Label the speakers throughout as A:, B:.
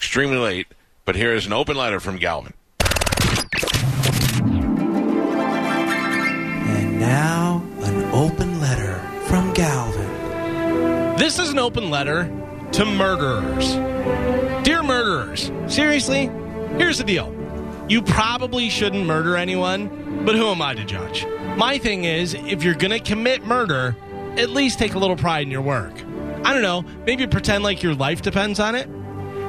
A: Extremely late, but here is an open letter from Galvin.
B: And now, an open letter from Galvin.
C: This is an open letter to murderers. Dear murderers, seriously, here's the deal. You probably shouldn't murder anyone, but who am I to judge? My thing is, if you're going to commit murder, at least take a little pride in your work. I don't know, maybe pretend like your life depends on it.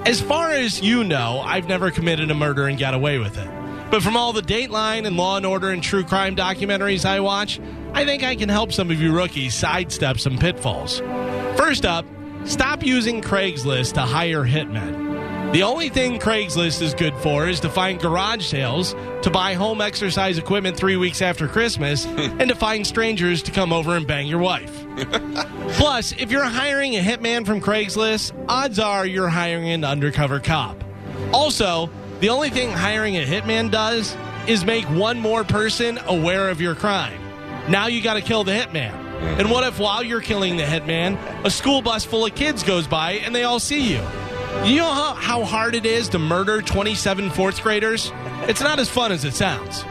C: As far as you know, I've never committed a murder and got away with it. But from all the Dateline and Law and Order and true crime documentaries I watch, I think I can help some of you rookies sidestep some pitfalls. First up, stop using Craigslist to hire hitmen. The only thing Craigslist is good for is to find garage sales, to buy home exercise equipment three weeks after Christmas, and to find strangers to come over and bang your wife. Plus, if you're hiring a hitman from Craigslist, odds are you're hiring an undercover cop. Also, the only thing hiring a hitman does is make one more person aware of your crime. Now you got to kill the hitman. And what if while you're killing the hitman, a school bus full of kids goes by and they all see you? You know how, how hard it is to murder 27 fourth graders? It's not as fun as it sounds.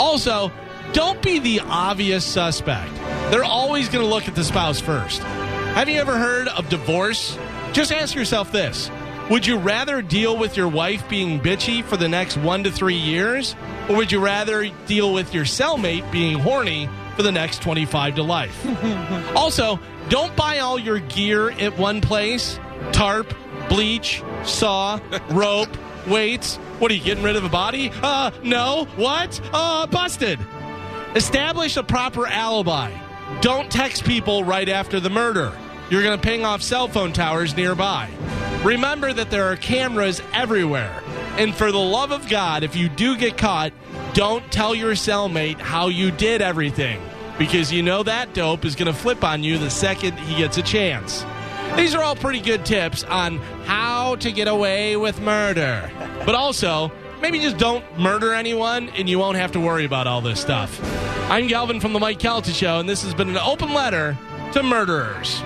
C: Also, don't be the obvious suspect. They're always going to look at the spouse first. Have you ever heard of divorce? Just ask yourself this Would you rather deal with your wife being bitchy for the next one to three years? Or would you rather deal with your cellmate being horny for the next 25 to life? also, don't buy all your gear at one place tarp, bleach, saw, rope, weights. What are you getting rid of a body? Uh, no. What? Uh, busted. Establish a proper alibi. Don't text people right after the murder. You're going to ping off cell phone towers nearby. Remember that there are cameras everywhere. And for the love of God, if you do get caught, don't tell your cellmate how you did everything. Because you know that dope is going to flip on you the second he gets a chance. These are all pretty good tips on how to get away with murder. But also, maybe just don't murder anyone and you won't have to worry about all this stuff. I'm Galvin from The Mike Calta Show, and this has been an open letter to murderers.